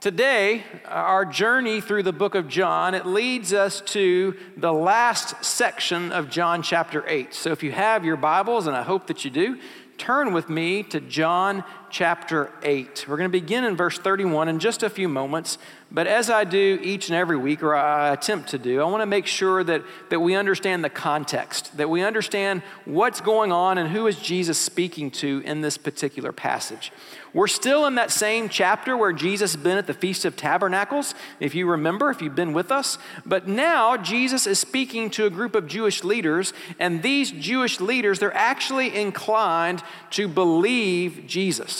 Today, our journey through the book of John, it leads us to the last section of John chapter 8. So if you have your Bibles, and I hope that you do, turn with me to John chapter 8. We're going to begin in verse 31 in just a few moments. But as I do each and every week, or I attempt to do, I want to make sure that, that we understand the context, that we understand what's going on and who is Jesus speaking to in this particular passage. We're still in that same chapter where Jesus has been at the Feast of Tabernacles, if you remember, if you've been with us. But now Jesus is speaking to a group of Jewish leaders, and these Jewish leaders, they're actually inclined to believe Jesus.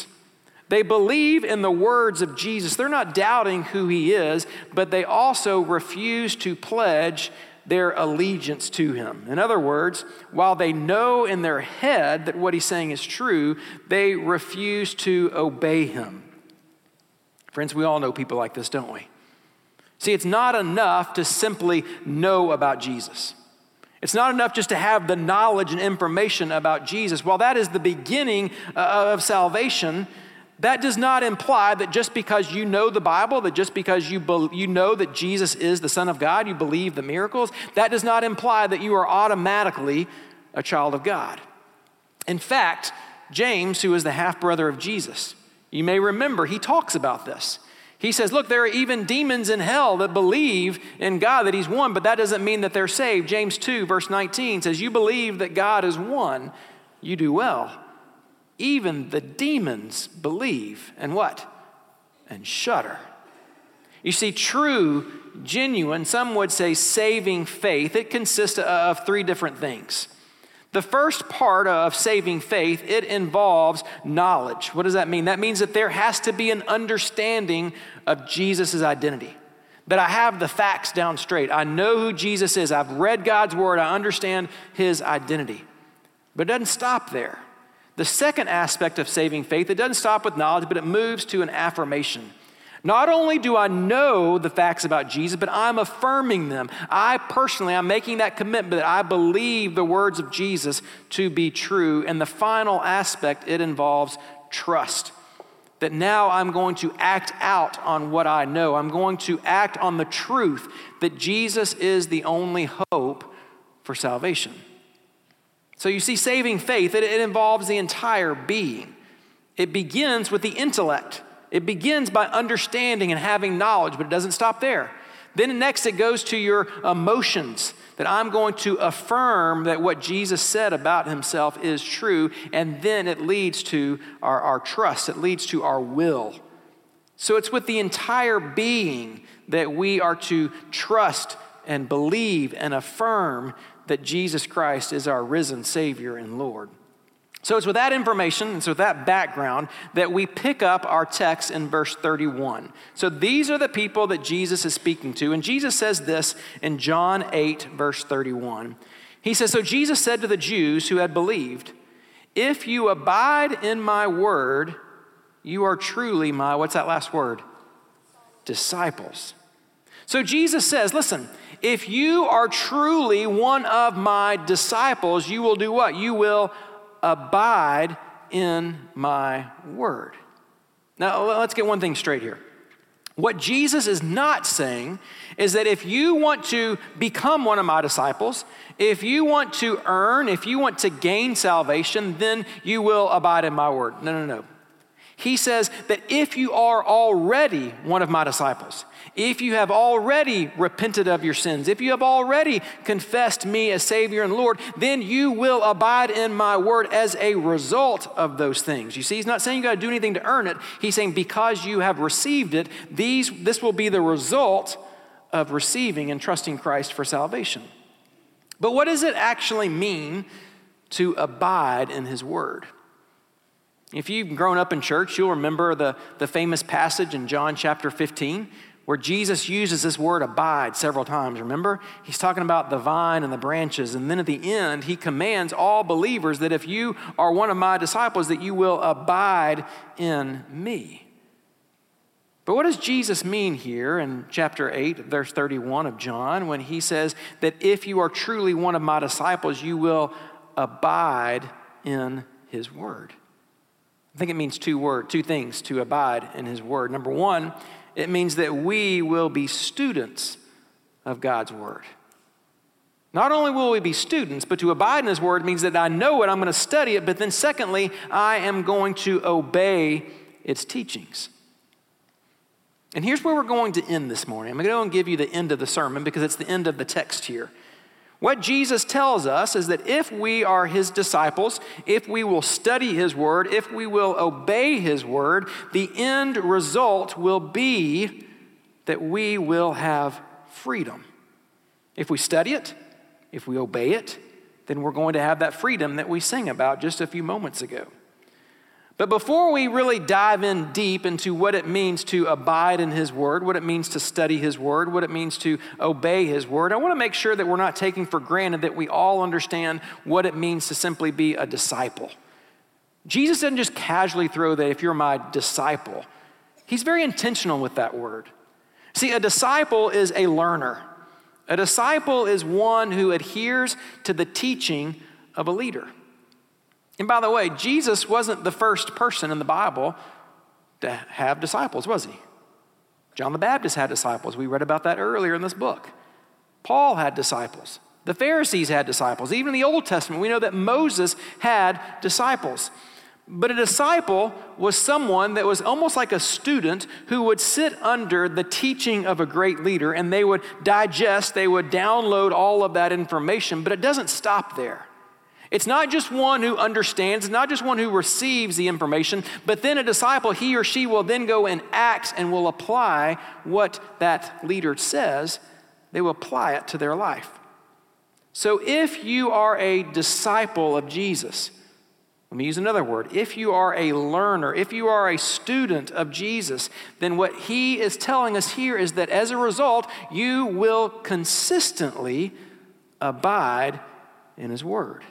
They believe in the words of Jesus. They're not doubting who he is, but they also refuse to pledge their allegiance to him. In other words, while they know in their head that what he's saying is true, they refuse to obey him. Friends, we all know people like this, don't we? See, it's not enough to simply know about Jesus. It's not enough just to have the knowledge and information about Jesus. While that is the beginning uh, of salvation, that does not imply that just because you know the Bible, that just because you, be, you know that Jesus is the Son of God, you believe the miracles, that does not imply that you are automatically a child of God. In fact, James, who is the half brother of Jesus, you may remember he talks about this. He says, Look, there are even demons in hell that believe in God, that He's one, but that doesn't mean that they're saved. James 2, verse 19 says, You believe that God is one, you do well. Even the demons believe and what? And shudder. You see, true, genuine, some would say saving faith, it consists of three different things. The first part of saving faith, it involves knowledge. What does that mean? That means that there has to be an understanding of Jesus' identity. That I have the facts down straight. I know who Jesus is. I've read God's word. I understand his identity. But it doesn't stop there. The second aspect of saving faith, it doesn't stop with knowledge, but it moves to an affirmation. Not only do I know the facts about Jesus, but I'm affirming them. I personally, I'm making that commitment that I believe the words of Jesus to be true. And the final aspect, it involves trust. That now I'm going to act out on what I know. I'm going to act on the truth that Jesus is the only hope for salvation. So you see, saving faith, it, it involves the entire being. It begins with the intellect. It begins by understanding and having knowledge, but it doesn't stop there. Then next, it goes to your emotions that I'm going to affirm that what Jesus said about himself is true, and then it leads to our, our trust, it leads to our will. So it's with the entire being that we are to trust and believe and affirm that Jesus Christ is our risen Savior and Lord. So it's with that information and so with that background that we pick up our text in verse 31. So these are the people that Jesus is speaking to. And Jesus says this in John 8, verse 31. He says, So Jesus said to the Jews who had believed, If you abide in my word, you are truly my, what's that last word? Disciples. So Jesus says, Listen, if you are truly one of my disciples, you will do what? You will abide in my word. Now, let's get one thing straight here. What Jesus is not saying is that if you want to become one of my disciples, if you want to earn, if you want to gain salvation, then you will abide in my word. No, no, no. He says that if you are already one of my disciples, if you have already repented of your sins, if you have already confessed me as Savior and Lord, then you will abide in my word as a result of those things. You see, he's not saying you got to do anything to earn it. He's saying because you have received it, these, this will be the result of receiving and trusting Christ for salvation. But what does it actually mean to abide in his word? If you've grown up in church, you'll remember the, the famous passage in John chapter 15 where Jesus uses this word abide several times. Remember? He's talking about the vine and the branches. And then at the end, he commands all believers that if you are one of my disciples, that you will abide in me. But what does Jesus mean here in chapter 8, verse 31 of John, when he says that if you are truly one of my disciples, you will abide in his word? I think it means two word, two things to abide in his word. Number one, it means that we will be students of God's word. Not only will we be students, but to abide in his word means that I know it, I'm going to study it, but then secondly, I am going to obey its teachings. And here's where we're going to end this morning. I'm going to go and give you the end of the sermon because it's the end of the text here. What Jesus tells us is that if we are his disciples, if we will study his word, if we will obey his word, the end result will be that we will have freedom. If we study it, if we obey it, then we're going to have that freedom that we sing about just a few moments ago. But before we really dive in deep into what it means to abide in His Word, what it means to study His Word, what it means to obey His Word, I want to make sure that we're not taking for granted that we all understand what it means to simply be a disciple. Jesus didn't just casually throw that, if you're my disciple. He's very intentional with that word. See, a disciple is a learner, a disciple is one who adheres to the teaching of a leader. And by the way, Jesus wasn't the first person in the Bible to have disciples, was he? John the Baptist had disciples. We read about that earlier in this book. Paul had disciples. The Pharisees had disciples. Even in the Old Testament, we know that Moses had disciples. But a disciple was someone that was almost like a student who would sit under the teaching of a great leader and they would digest, they would download all of that information, but it doesn't stop there. It's not just one who understands, it's not just one who receives the information, but then a disciple, he or she will then go and act and will apply what that leader says. They will apply it to their life. So if you are a disciple of Jesus, let me use another word. If you are a learner, if you are a student of Jesus, then what he is telling us here is that as a result, you will consistently abide in his word.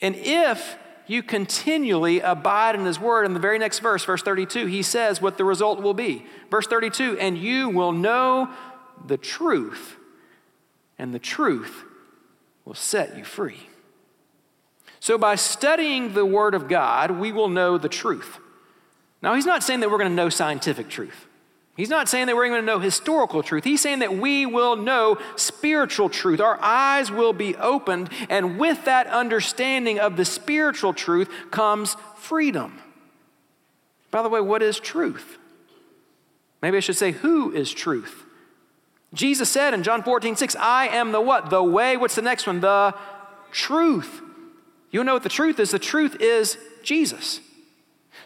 And if you continually abide in his word, in the very next verse, verse 32, he says what the result will be. Verse 32 and you will know the truth, and the truth will set you free. So, by studying the Word of God, we will know the truth. Now, he's not saying that we're going to know scientific truth. He's not saying that we're going to know historical truth. He's saying that we will know spiritual truth. Our eyes will be opened, and with that understanding of the spiritual truth comes freedom. By the way, what is truth? Maybe I should say, who is truth? Jesus said in John 14, 6, I am the what? The way. What's the next one? The truth. You know what the truth is? The truth is Jesus.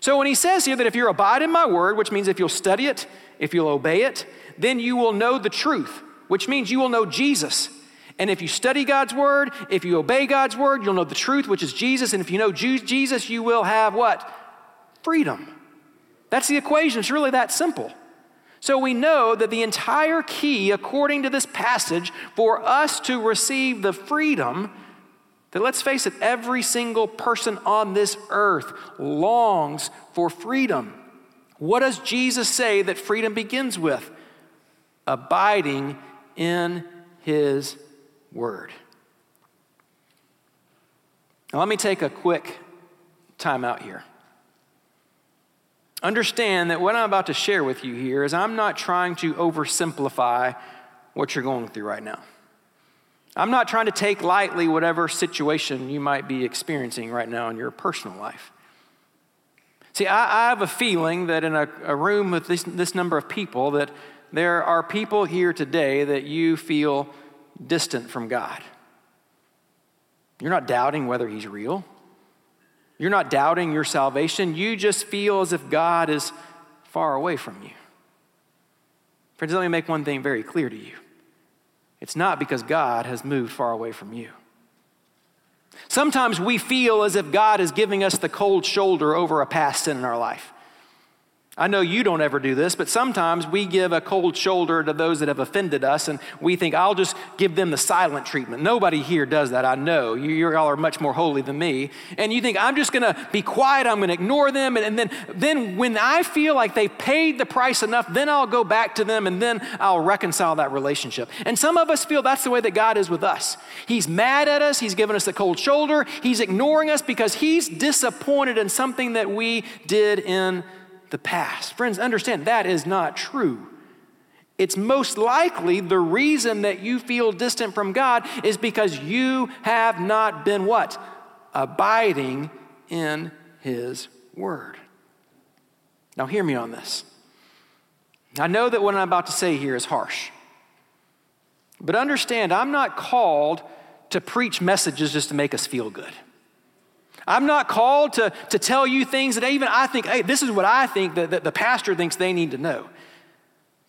So when he says here that if you abide in my word, which means if you'll study it, if you'll obey it, then you will know the truth, which means you will know Jesus. And if you study God's word, if you obey God's word, you'll know the truth, which is Jesus. And if you know Jesus, you will have what? Freedom. That's the equation. It's really that simple. So we know that the entire key, according to this passage, for us to receive the freedom that let's face it, every single person on this earth longs for freedom. What does Jesus say that freedom begins with? Abiding in his word. Now, let me take a quick time out here. Understand that what I'm about to share with you here is I'm not trying to oversimplify what you're going through right now. I'm not trying to take lightly whatever situation you might be experiencing right now in your personal life. See, I, I have a feeling that in a, a room with this, this number of people, that there are people here today that you feel distant from God. You're not doubting whether He's real. You're not doubting your salvation. You just feel as if God is far away from you. Friends, let me make one thing very clear to you it's not because God has moved far away from you. Sometimes we feel as if God is giving us the cold shoulder over a past sin in our life. I know you don't ever do this, but sometimes we give a cold shoulder to those that have offended us, and we think, I'll just give them the silent treatment. Nobody here does that, I know. You, you all are much more holy than me. And you think, I'm just gonna be quiet, I'm gonna ignore them, and, and then, then when I feel like they've paid the price enough, then I'll go back to them and then I'll reconcile that relationship. And some of us feel that's the way that God is with us. He's mad at us, He's given us the cold shoulder, He's ignoring us because He's disappointed in something that we did in the past. Friends, understand that is not true. It's most likely the reason that you feel distant from God is because you have not been what? Abiding in His Word. Now, hear me on this. I know that what I'm about to say here is harsh. But understand, I'm not called to preach messages just to make us feel good. I'm not called to, to tell you things that even I think, hey, this is what I think that, that the pastor thinks they need to know.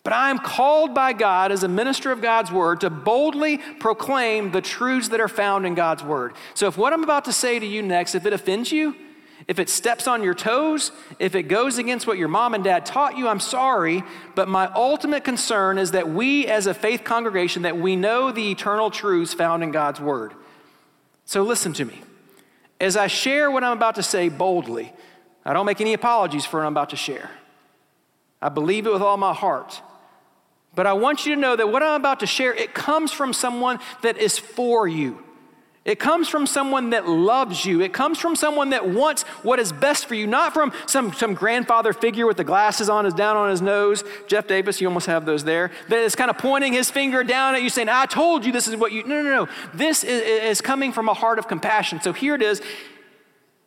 But I'm called by God as a minister of God's word to boldly proclaim the truths that are found in God's word. So if what I'm about to say to you next, if it offends you, if it steps on your toes, if it goes against what your mom and dad taught you, I'm sorry, but my ultimate concern is that we as a faith congregation that we know the eternal truths found in God's word. So listen to me. As I share what I'm about to say boldly, I don't make any apologies for what I'm about to share. I believe it with all my heart. But I want you to know that what I'm about to share, it comes from someone that is for you. It comes from someone that loves you. It comes from someone that wants what is best for you, not from some, some grandfather figure with the glasses on his down on his nose. Jeff Davis, you almost have those there. That is kind of pointing his finger down at you, saying, I told you this is what you. No, no, no. This is, is coming from a heart of compassion. So here it is.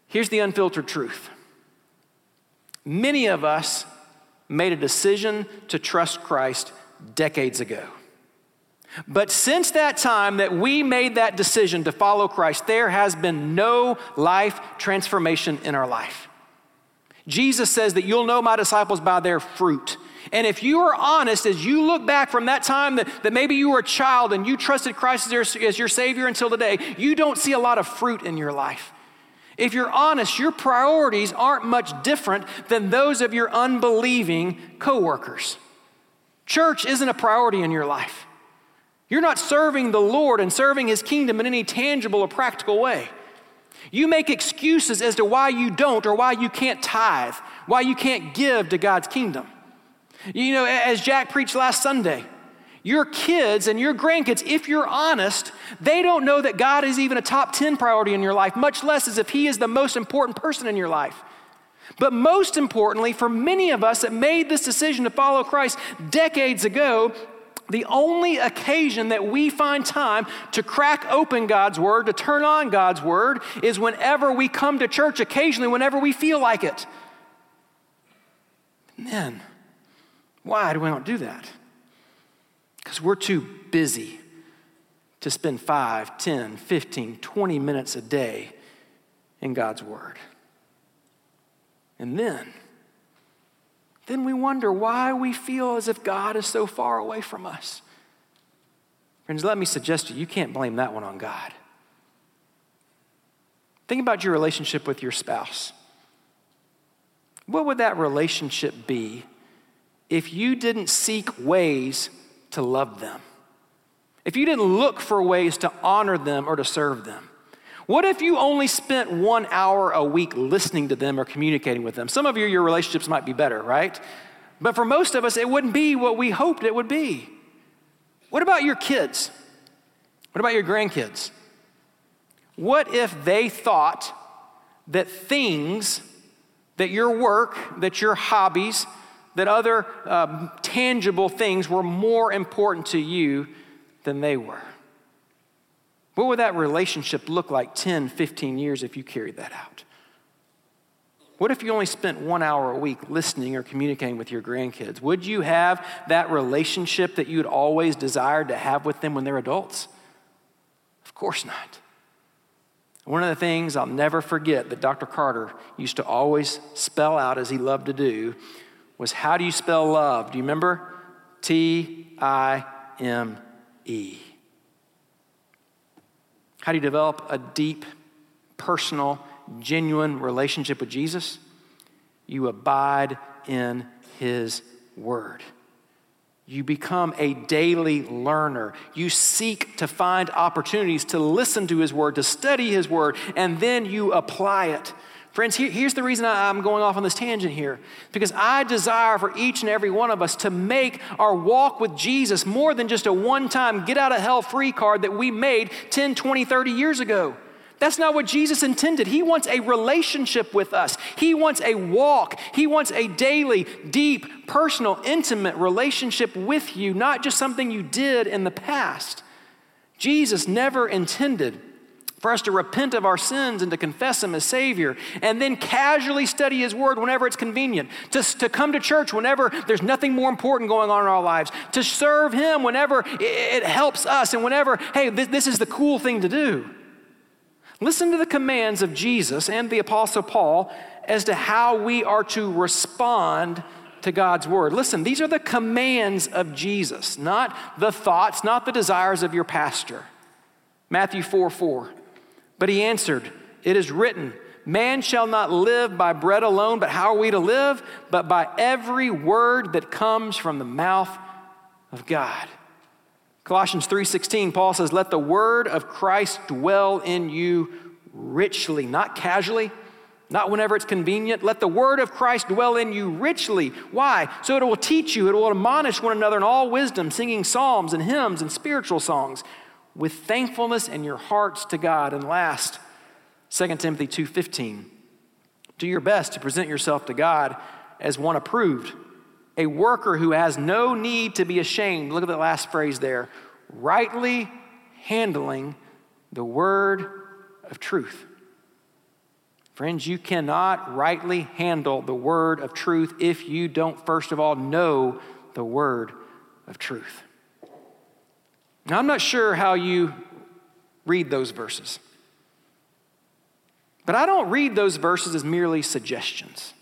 Here's the unfiltered truth. Many of us made a decision to trust Christ decades ago. But since that time that we made that decision to follow Christ, there has been no life transformation in our life. Jesus says that you'll know my disciples by their fruit. And if you are honest, as you look back from that time that, that maybe you were a child and you trusted Christ as your, as your Savior until today, you don't see a lot of fruit in your life. If you're honest, your priorities aren't much different than those of your unbelieving coworkers. Church isn't a priority in your life. You're not serving the Lord and serving His kingdom in any tangible or practical way. You make excuses as to why you don't or why you can't tithe, why you can't give to God's kingdom. You know, as Jack preached last Sunday, your kids and your grandkids, if you're honest, they don't know that God is even a top 10 priority in your life, much less as if He is the most important person in your life. But most importantly, for many of us that made this decision to follow Christ decades ago, the only occasion that we find time to crack open God's Word, to turn on God's Word, is whenever we come to church, occasionally, whenever we feel like it. Then, why do we not do that? Because we're too busy to spend 5, 10, 15, 20 minutes a day in God's Word. And then, then we wonder why we feel as if God is so far away from us. Friends, let me suggest to you, you can't blame that one on God. Think about your relationship with your spouse. What would that relationship be if you didn't seek ways to love them? If you didn't look for ways to honor them or to serve them? What if you only spent one hour a week listening to them or communicating with them? Some of you, your relationships might be better, right? But for most of us, it wouldn't be what we hoped it would be. What about your kids? What about your grandkids? What if they thought that things, that your work, that your hobbies, that other um, tangible things were more important to you than they were? What would that relationship look like 10, 15 years if you carried that out? What if you only spent one hour a week listening or communicating with your grandkids? Would you have that relationship that you'd always desired to have with them when they're adults? Of course not. One of the things I'll never forget that Dr. Carter used to always spell out as he loved to do was how do you spell love? Do you remember? T I M E. How do you develop a deep, personal, genuine relationship with Jesus? You abide in His Word. You become a daily learner. You seek to find opportunities to listen to His Word, to study His Word, and then you apply it. Friends, here, here's the reason I'm going off on this tangent here. Because I desire for each and every one of us to make our walk with Jesus more than just a one time get out of hell free card that we made 10, 20, 30 years ago. That's not what Jesus intended. He wants a relationship with us. He wants a walk. He wants a daily, deep, personal, intimate relationship with you, not just something you did in the past. Jesus never intended for us to repent of our sins and to confess Him as Savior, and then casually study His Word whenever it's convenient, to, to come to church whenever there's nothing more important going on in our lives, to serve Him whenever it, helps us, and whenever, hey, this, this is the cool thing to do. Listen to the commands of Jesus and the Apostle Paul as to how we are to respond to God's word. Listen, these are the commands of Jesus, not the thoughts, not the desires of your pastor. Matthew 4 4. But he answered, It is written, Man shall not live by bread alone, but how are we to live? But by every word that comes from the mouth of God. Colossians 3:16 Paul says let the word of Christ dwell in you richly not casually not whenever it's convenient let the word of Christ dwell in you richly why so it will teach you it will admonish one another in all wisdom singing psalms and hymns and spiritual songs with thankfulness in your hearts to God and last 2 Timothy 2:15 do your best to present yourself to God as one approved a worker who has no need to be ashamed. Look at the last phrase there rightly handling the word of truth. Friends, you cannot rightly handle the word of truth if you don't, first of all, know the word of truth. Now, I'm not sure how you read those verses, but I don't read those verses as merely suggestions.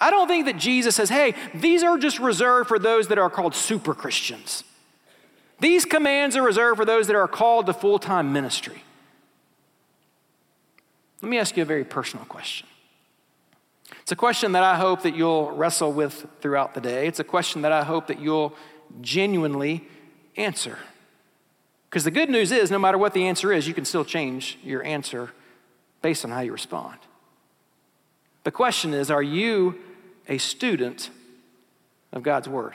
I don't think that Jesus says, hey, these are just reserved for those that are called super Christians. These commands are reserved for those that are called to full time ministry. Let me ask you a very personal question. It's a question that I hope that you'll wrestle with throughout the day. It's a question that I hope that you'll genuinely answer. Because the good news is, no matter what the answer is, you can still change your answer based on how you respond. The question is are you a student of God's Word?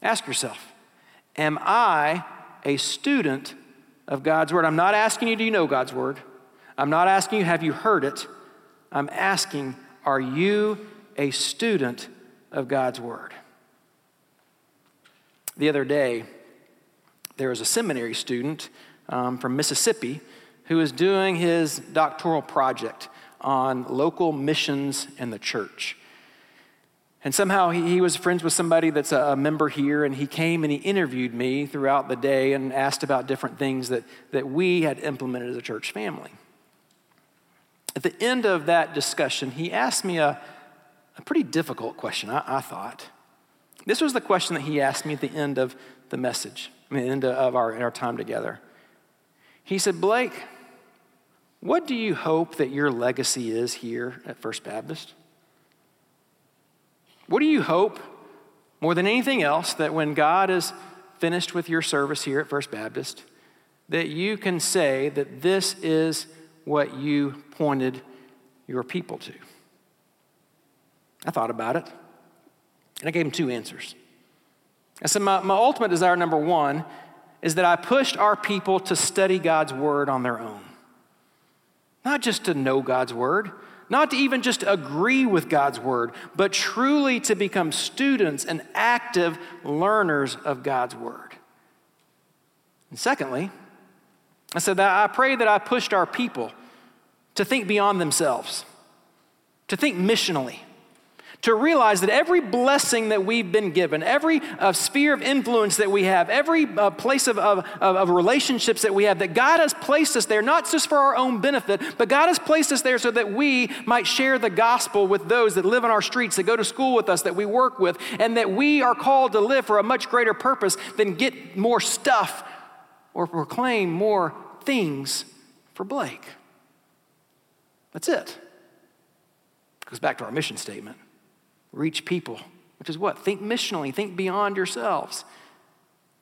Ask yourself Am I a student of God's Word? I'm not asking you, do you know God's Word? I'm not asking you, have you heard it? I'm asking, are you a student of God's Word? The other day, there was a seminary student um, from Mississippi who was doing his doctoral project on local missions and the church. And somehow he, he, was friends with somebody that's a, a, member here, and he came and he interviewed me throughout the day and asked about different things that, that we had implemented as a church family. At the end of that discussion, he asked me a, a pretty difficult question, I, I thought. This was the question that he asked me at the end of the message, The end of our, our time together. He said, Blake, what do you hope that your legacy is here at First Baptist? What do you hope, more than anything else, that when God is finished with your service here at First Baptist, that you can say that this is what you pointed your people to? I thought about it, and I gave him two answers. I said, my, my ultimate desire, number one, is that I pushed our people to study God's word on their own. Not just to know God's word, not to even just agree with God's word, but truly to become students and active learners of God's word. And secondly, I said that I pray that I pushed our people to think beyond themselves, to think missionally to realize that every blessing that we've been given, every uh, sphere of influence that we have, every uh, place of, of, of relationships that we have, that God has placed us there, not just for our own benefit, but God has placed us there so that we might share the gospel with those that live in our streets, that go to school with us, that we work with, and that we are called to live for a much greater purpose than get more stuff or proclaim more things for Blake. That's it. Goes back to our mission statement reach people, which is what? Think missionally, think beyond yourselves,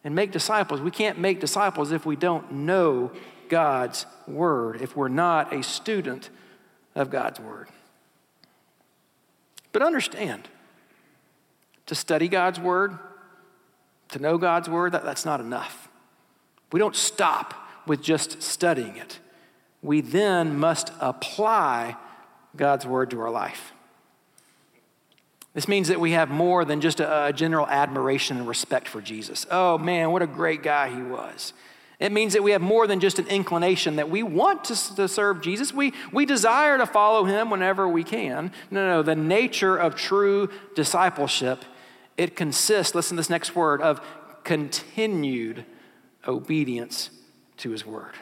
and make disciples. We can't make disciples if we don't know God's word, if we're not a student of God's word. But understand, to study God's word, to know God's word, that, that's not enough. We don't stop with just studying it. We then must apply God's word to our life. This means that we have more than just a, a, general admiration and respect for Jesus. Oh man, what a great guy he was. It means that we have more than just an inclination that we want to, to serve Jesus. We, we desire to follow him whenever we can. No, no, the nature of true discipleship, it consists, listen to this next word, of continued obedience to his word.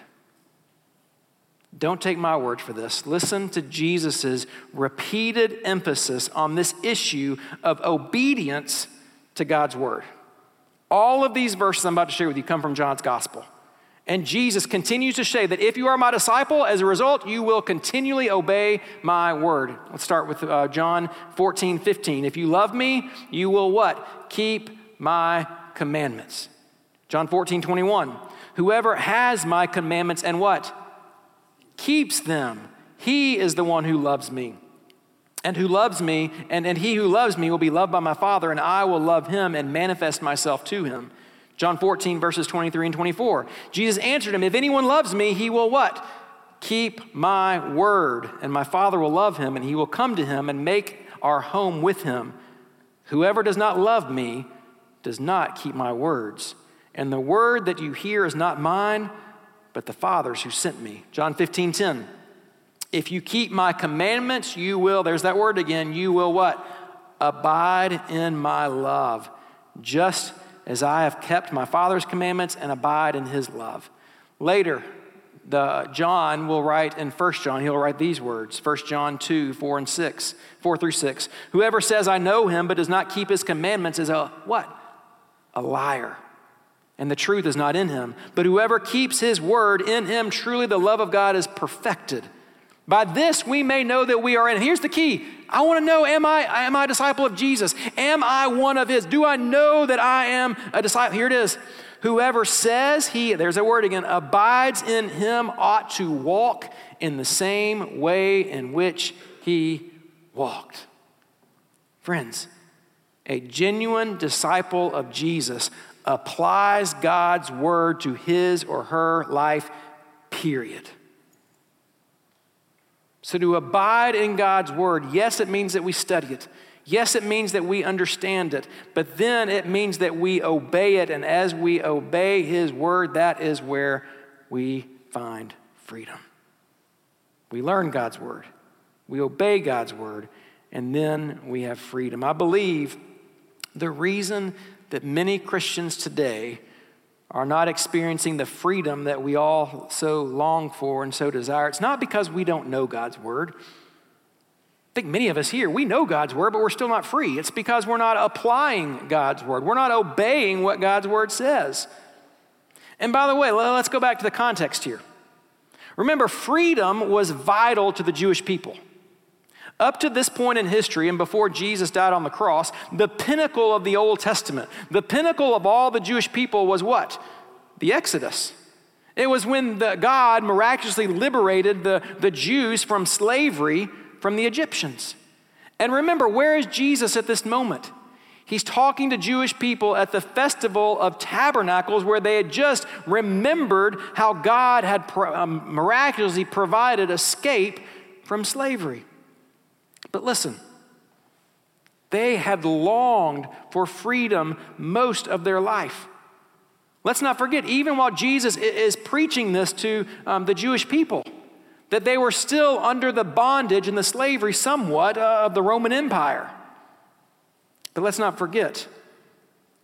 Don't take my word for this. Listen to Jesus' repeated emphasis on this issue of obedience to God's word. All of these verses I'm about to share with you come from John's gospel. And Jesus continues to say that if you are my disciple, as a result, you will continually obey my word. Let's start with uh, John 14, 15. If you love me, you will what? Keep my commandments. John 14, 21. Whoever has my commandments and what? Keeps them. He is the one who loves me. And who loves me, and, and he who loves me will be loved by my Father, and I will love him and manifest myself to him. John 14, verses 23 and 24. Jesus answered him, If anyone loves me, he will what? Keep my word, and my Father will love him, and he will come to him and make our home with him. Whoever does not love me does not keep my words. And the word that you hear is not mine but the Father's who sent me. John 15, 10. If you keep my commandments, you will, there's that word again, you will what? Abide in my love, just as I have kept my Father's commandments and abide in his love. Later, the John will write in 1 John, he'll write these words 1 John 2, 4 and 6, 4 through 6. Whoever says, I know him, but does not keep his commandments is a what? A liar and the truth is not in him. But whoever keeps his word in him, truly the love of God is perfected. By this we may know that we are in. Here's the key. I want to know am I am I a disciple of Jesus? Am I one of his? Do I know that I am a disciple? Here it is. Whoever says he, there's a word again, abides in him ought to walk in the same way in which he walked. Friends, a genuine disciple of Jesus applies God's word to his or her life, period. So, to abide in God's word, yes, it means that we study it. Yes, it means that we understand it, but then it means that we obey it. And as we obey His word, that is where we find freedom. We learn God's word, we obey God's word, and then we have freedom. I believe the reason that many Christians today are not experiencing the freedom that we all so long for and so desire. It's not because we don't know God's word. I think many of us here, we know God's word, but we're still not free. It's because we're not applying God's word. We're not obeying what God's word says. And by the way, let's go back to the context here. Remember, freedom was vital to the Jewish people. Up to this point in history and before Jesus died on the cross, the pinnacle of the Old Testament, the pinnacle of all the Jewish people was what? The Exodus. It was when the, God miraculously liberated the, the Jews from slavery from the Egyptians. And remember, where is Jesus at this moment? He's talking to Jewish people at the festival of tabernacles where they had just remembered how God had um, miraculously provided escape from slavery. But listen, they had longed for freedom most of their life. Let's not forget, even while Jesus is preaching this to um, the Jewish people, that they were still under the bondage and the slavery somewhat uh, of the Roman Empire. But let's not forget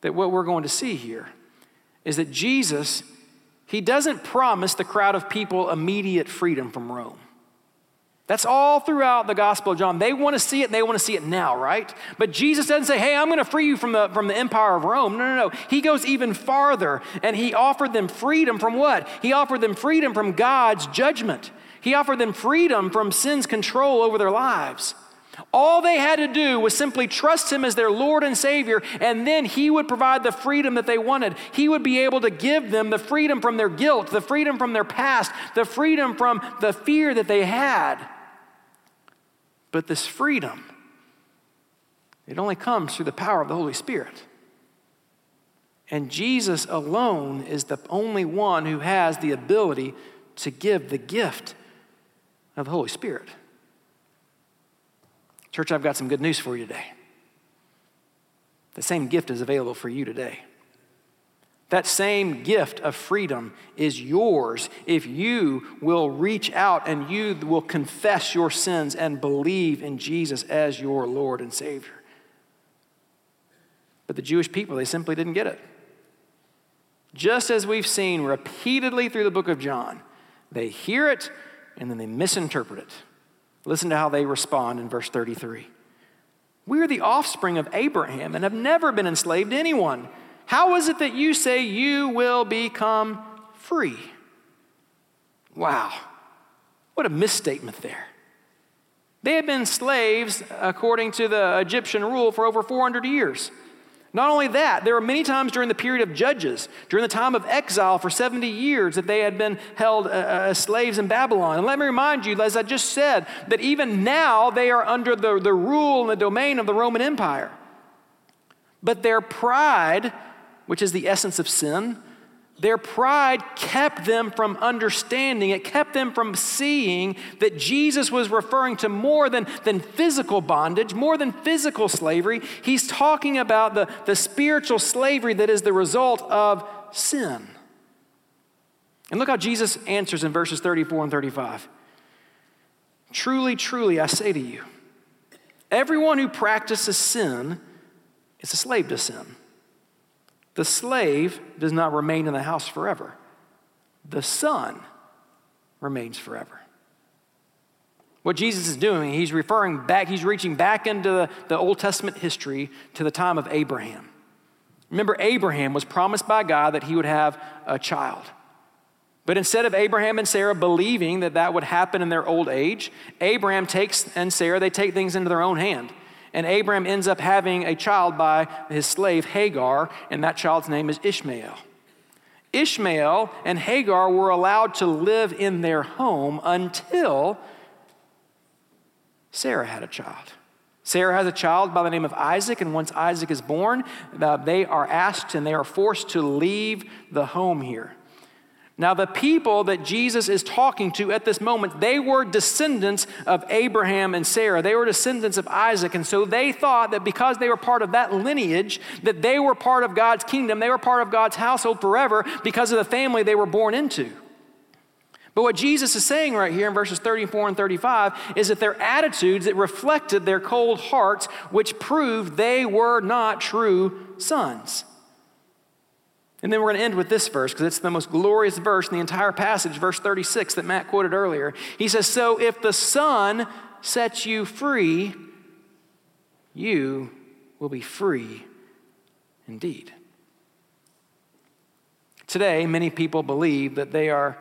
that what we're going to see here is that Jesus, he doesn't promise the crowd of people immediate freedom from Rome. That's all throughout the Gospel of John. They want to see it and they want to see it now, right? But Jesus doesn't say, hey, I'm going to free you from the, from the empire of Rome. No, no, no. He goes even farther and he offered them freedom from what? He offered them freedom from God's judgment. He offered them freedom from sin's control over their lives. All they had to do was simply trust Him as their Lord and Savior, and then He would provide the freedom that they wanted. He would be able to give them the freedom from their guilt, the freedom from their past, the freedom from the fear that they had. But this freedom, it only comes through the power of the Holy Spirit. And Jesus alone is the only one who has the ability to give the gift of the Holy Spirit. Church, I've got some good news for you today. The same gift is available for you today. That same gift of freedom is yours if you will reach out and you will confess your sins and believe in Jesus as your Lord and Savior. But the Jewish people, they simply didn't get it. Just as we've seen repeatedly through the book of John, they hear it and then they misinterpret it. Listen to how they respond in verse 33. We are the offspring of Abraham and have never been enslaved to anyone. How is it that you say you will become free? Wow, what a misstatement there. They had been slaves according to the Egyptian rule for over 400 years. Not only that, there were many times during the period of Judges, during the time of exile for 70 years, that they had been held uh, uh, as slaves in Babylon. And let me remind you, as I just said, that even now they are under the, the rule and the domain of the Roman Empire. But their pride, which is the essence of sin, their pride kept them from understanding, it kept them from seeing that Jesus was referring to more than, than physical bondage, more than physical slavery. He's talking about the, the spiritual slavery that is the result of sin. And look how Jesus answers in verses 34 and 35. Truly, truly, I say to you, everyone who practices sin is a slave to sin. The slave does not remain in the house forever, the son remains forever. What Jesus is doing, he's referring back, he's reaching back into the, the Old Testament history to the time of Abraham. Remember, Abraham was promised by God that he would have a child. But instead of Abraham and Sarah believing that that would happen in their old age, Abraham takes and Sarah, they take things into their own hand and Abram ends up having a child by his slave Hagar, and that child's name is Ishmael. Ishmael and Hagar were allowed to live in their home until Sarah had a child. Sarah has a child by the name of Isaac, and once Isaac is born, uh, they are asked and they are forced to leave the home here. Now, the people that Jesus is talking to at this moment, they were descendants of Abraham and Sarah. They were descendants of Isaac. And so they thought that because they were part of that lineage, that they were part of God's kingdom, they were part of God's household forever because of the family they were born into. But what Jesus is saying right here in verses 34 and 35 is that their attitudes that reflected their cold hearts, which proved they were not true sons. And then we're going to end with this verse because it's the most glorious verse in the entire passage, verse 36 that Matt quoted earlier. He says, So if the Son sets you free, you will be free indeed. Today, many people believe that they are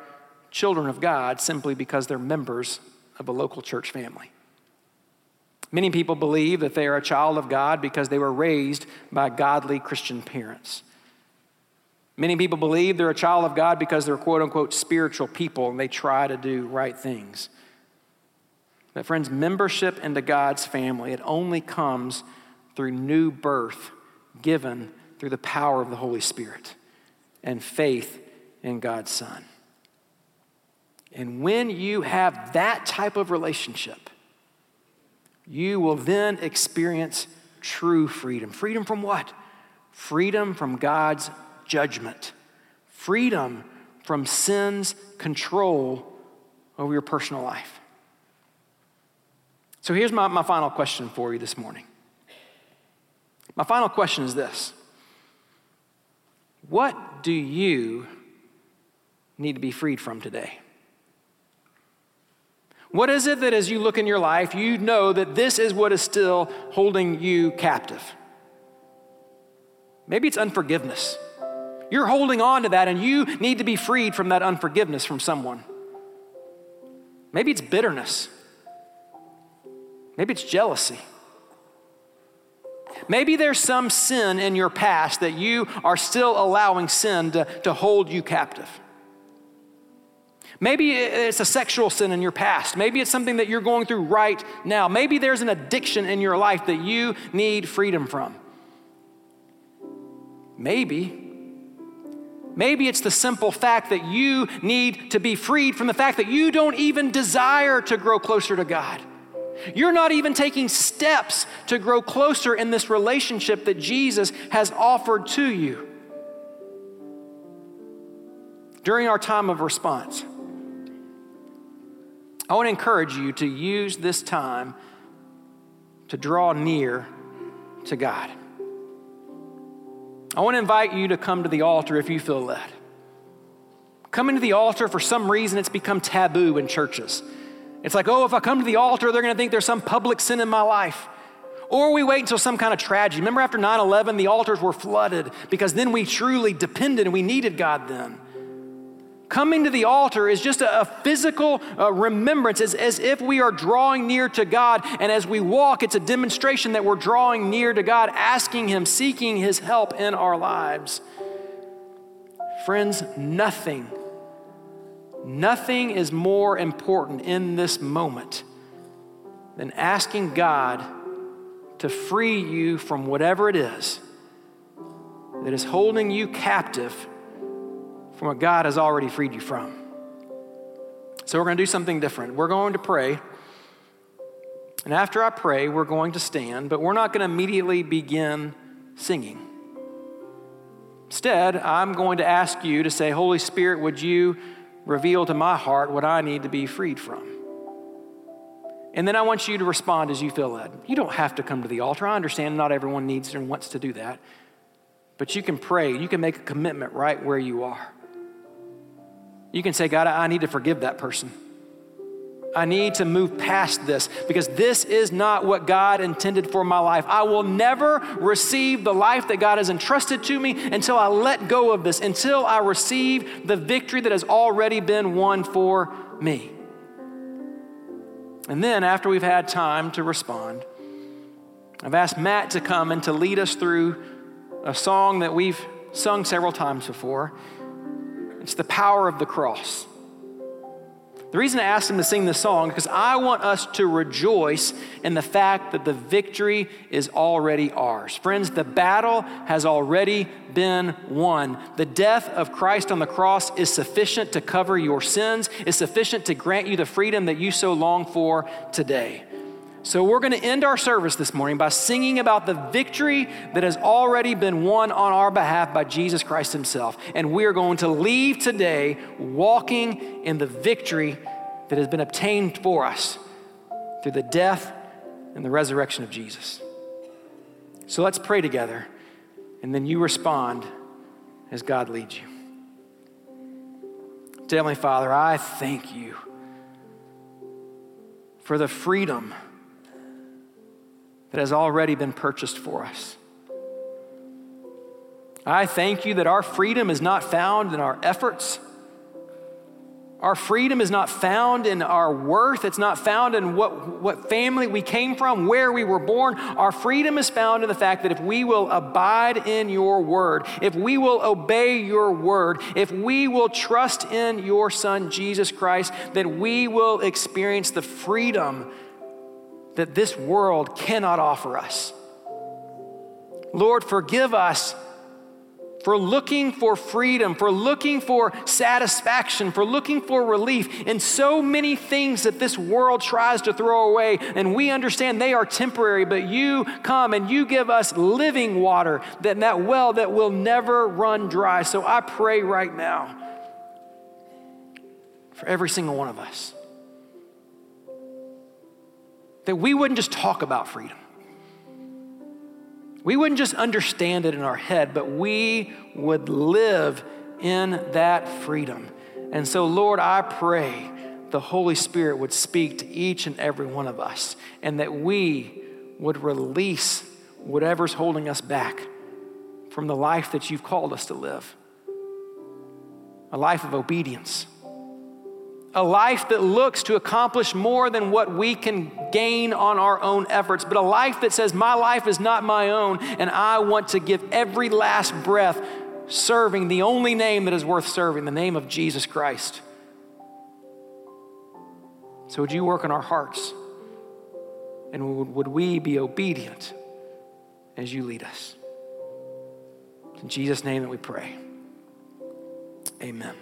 children of God simply because they're members of a local church family. Many people believe that they are a child of God because they were raised by godly Christian parents. Many people believe they're a child of God because they're quote unquote spiritual people and they try to do right things. But, friends, membership into God's family, it only comes through new birth given through the power of the Holy Spirit and faith in God's Son. And when you have that type of relationship, you will then experience true freedom. Freedom from what? Freedom from God's judgment, freedom from sin's control over your personal life. So here's my, my final question for you this morning. My final question is this What do you need to be freed from today? What is it that as you look in your life, you know that this is what is still holding you captive? Maybe it's unforgiveness. You're holding on to that, and you need to be freed from that unforgiveness from someone. Maybe it's bitterness. Maybe it's jealousy. Maybe there's some sin in your past that you are still allowing sin to, to hold you captive. Maybe it's a sexual sin in your past. Maybe it's something that you're going through right now. Maybe there's an addiction in your life that you need freedom from. Maybe. Maybe it's the simple fact that you need to be freed from the fact that you don't even desire to grow closer to God. You're not even taking steps to grow closer in this relationship that Jesus has offered to you. During our time of response, I want to encourage you to use this time to draw near to God. I want to invite you to come to the altar if you feel led. Coming to the altar, for some reason, it's become taboo in churches. It's like, oh, if I come to the altar, they're going to think there's some public sin in my life. Or we wait until some kind of tragedy. Remember after 9 11, the altars were flooded because then we truly depended and we needed God then. Coming to the altar is just a, a physical uh, remembrance, as, as if we are drawing near to God. And as we walk, it's a demonstration that we're drawing near to God, asking Him, seeking His help in our lives. Friends, nothing Nothing is more important in this moment than asking God to free you from whatever it is that is holding you captive from what God has already freed you from. So, we're going to do something different. We're going to pray. And after I pray, we're going to stand, but we're not going to immediately begin singing. Instead, I'm going to ask you to say, Holy Spirit, would you reveal to my heart what I need to be freed from. And then I want you to respond as you feel led. You don't have to come to the altar. I understand not everyone needs and wants to do that. But you can pray. You can make a commitment right where you are. You can say, God, I need to forgive that person. I need to move past this because this is not what God intended for my life. I will never receive the life that God has entrusted to me until I let go of this, until I receive the victory that has already been won for me. And then, after we've had time to respond, I've asked Matt to come and to lead us through a song that we've sung several times before. It's the power of the cross. The reason I asked him to sing this song is because I want us to rejoice in the fact that the victory is already ours. Friends, the battle has already been won. The death of Christ on the cross is sufficient to cover your sins, is sufficient to grant you the freedom that you so long for today. So, we're going to end our service this morning by singing about the victory that has already been won on our behalf by Jesus Christ Himself. And we are going to leave today walking in the victory that has been obtained for us through the death and the resurrection of Jesus. So, let's pray together, and then you respond as God leads you. Heavenly Father, I thank you for the freedom that has already been purchased for us. I thank you that our freedom is not found in our efforts. Our freedom is not found in our worth. It's not found in what, what family we came from, where we were born. Our freedom is found in the fact that if we will abide in your word, if we will obey your word, if we will trust in your son, Jesus Christ, then we will experience the freedom that this world cannot offer us. Lord, forgive us for looking for freedom, for looking for satisfaction, for looking for relief in so many things that this world tries to throw away. And we understand they are temporary, but you come and you give us living water, that, that well that will never run dry. So I pray right now for every single one of us that we wouldn't just talk about freedom. We wouldn't just understand it in our head, but we would live in that freedom. And so, Lord, I pray the Holy Spirit would speak to each and every one of us and that we would release whatever's holding us back from the life that you've called us to live a life of obedience, a life that looks to accomplish more than what we can gain on our own efforts, but a life that says, My life is not my own, and I want to give every last breath serving the only name that is worth serving, the name of Jesus Christ. So, would you work on our hearts? And would we be obedient as you lead us? In Jesus' name that we pray. Amen.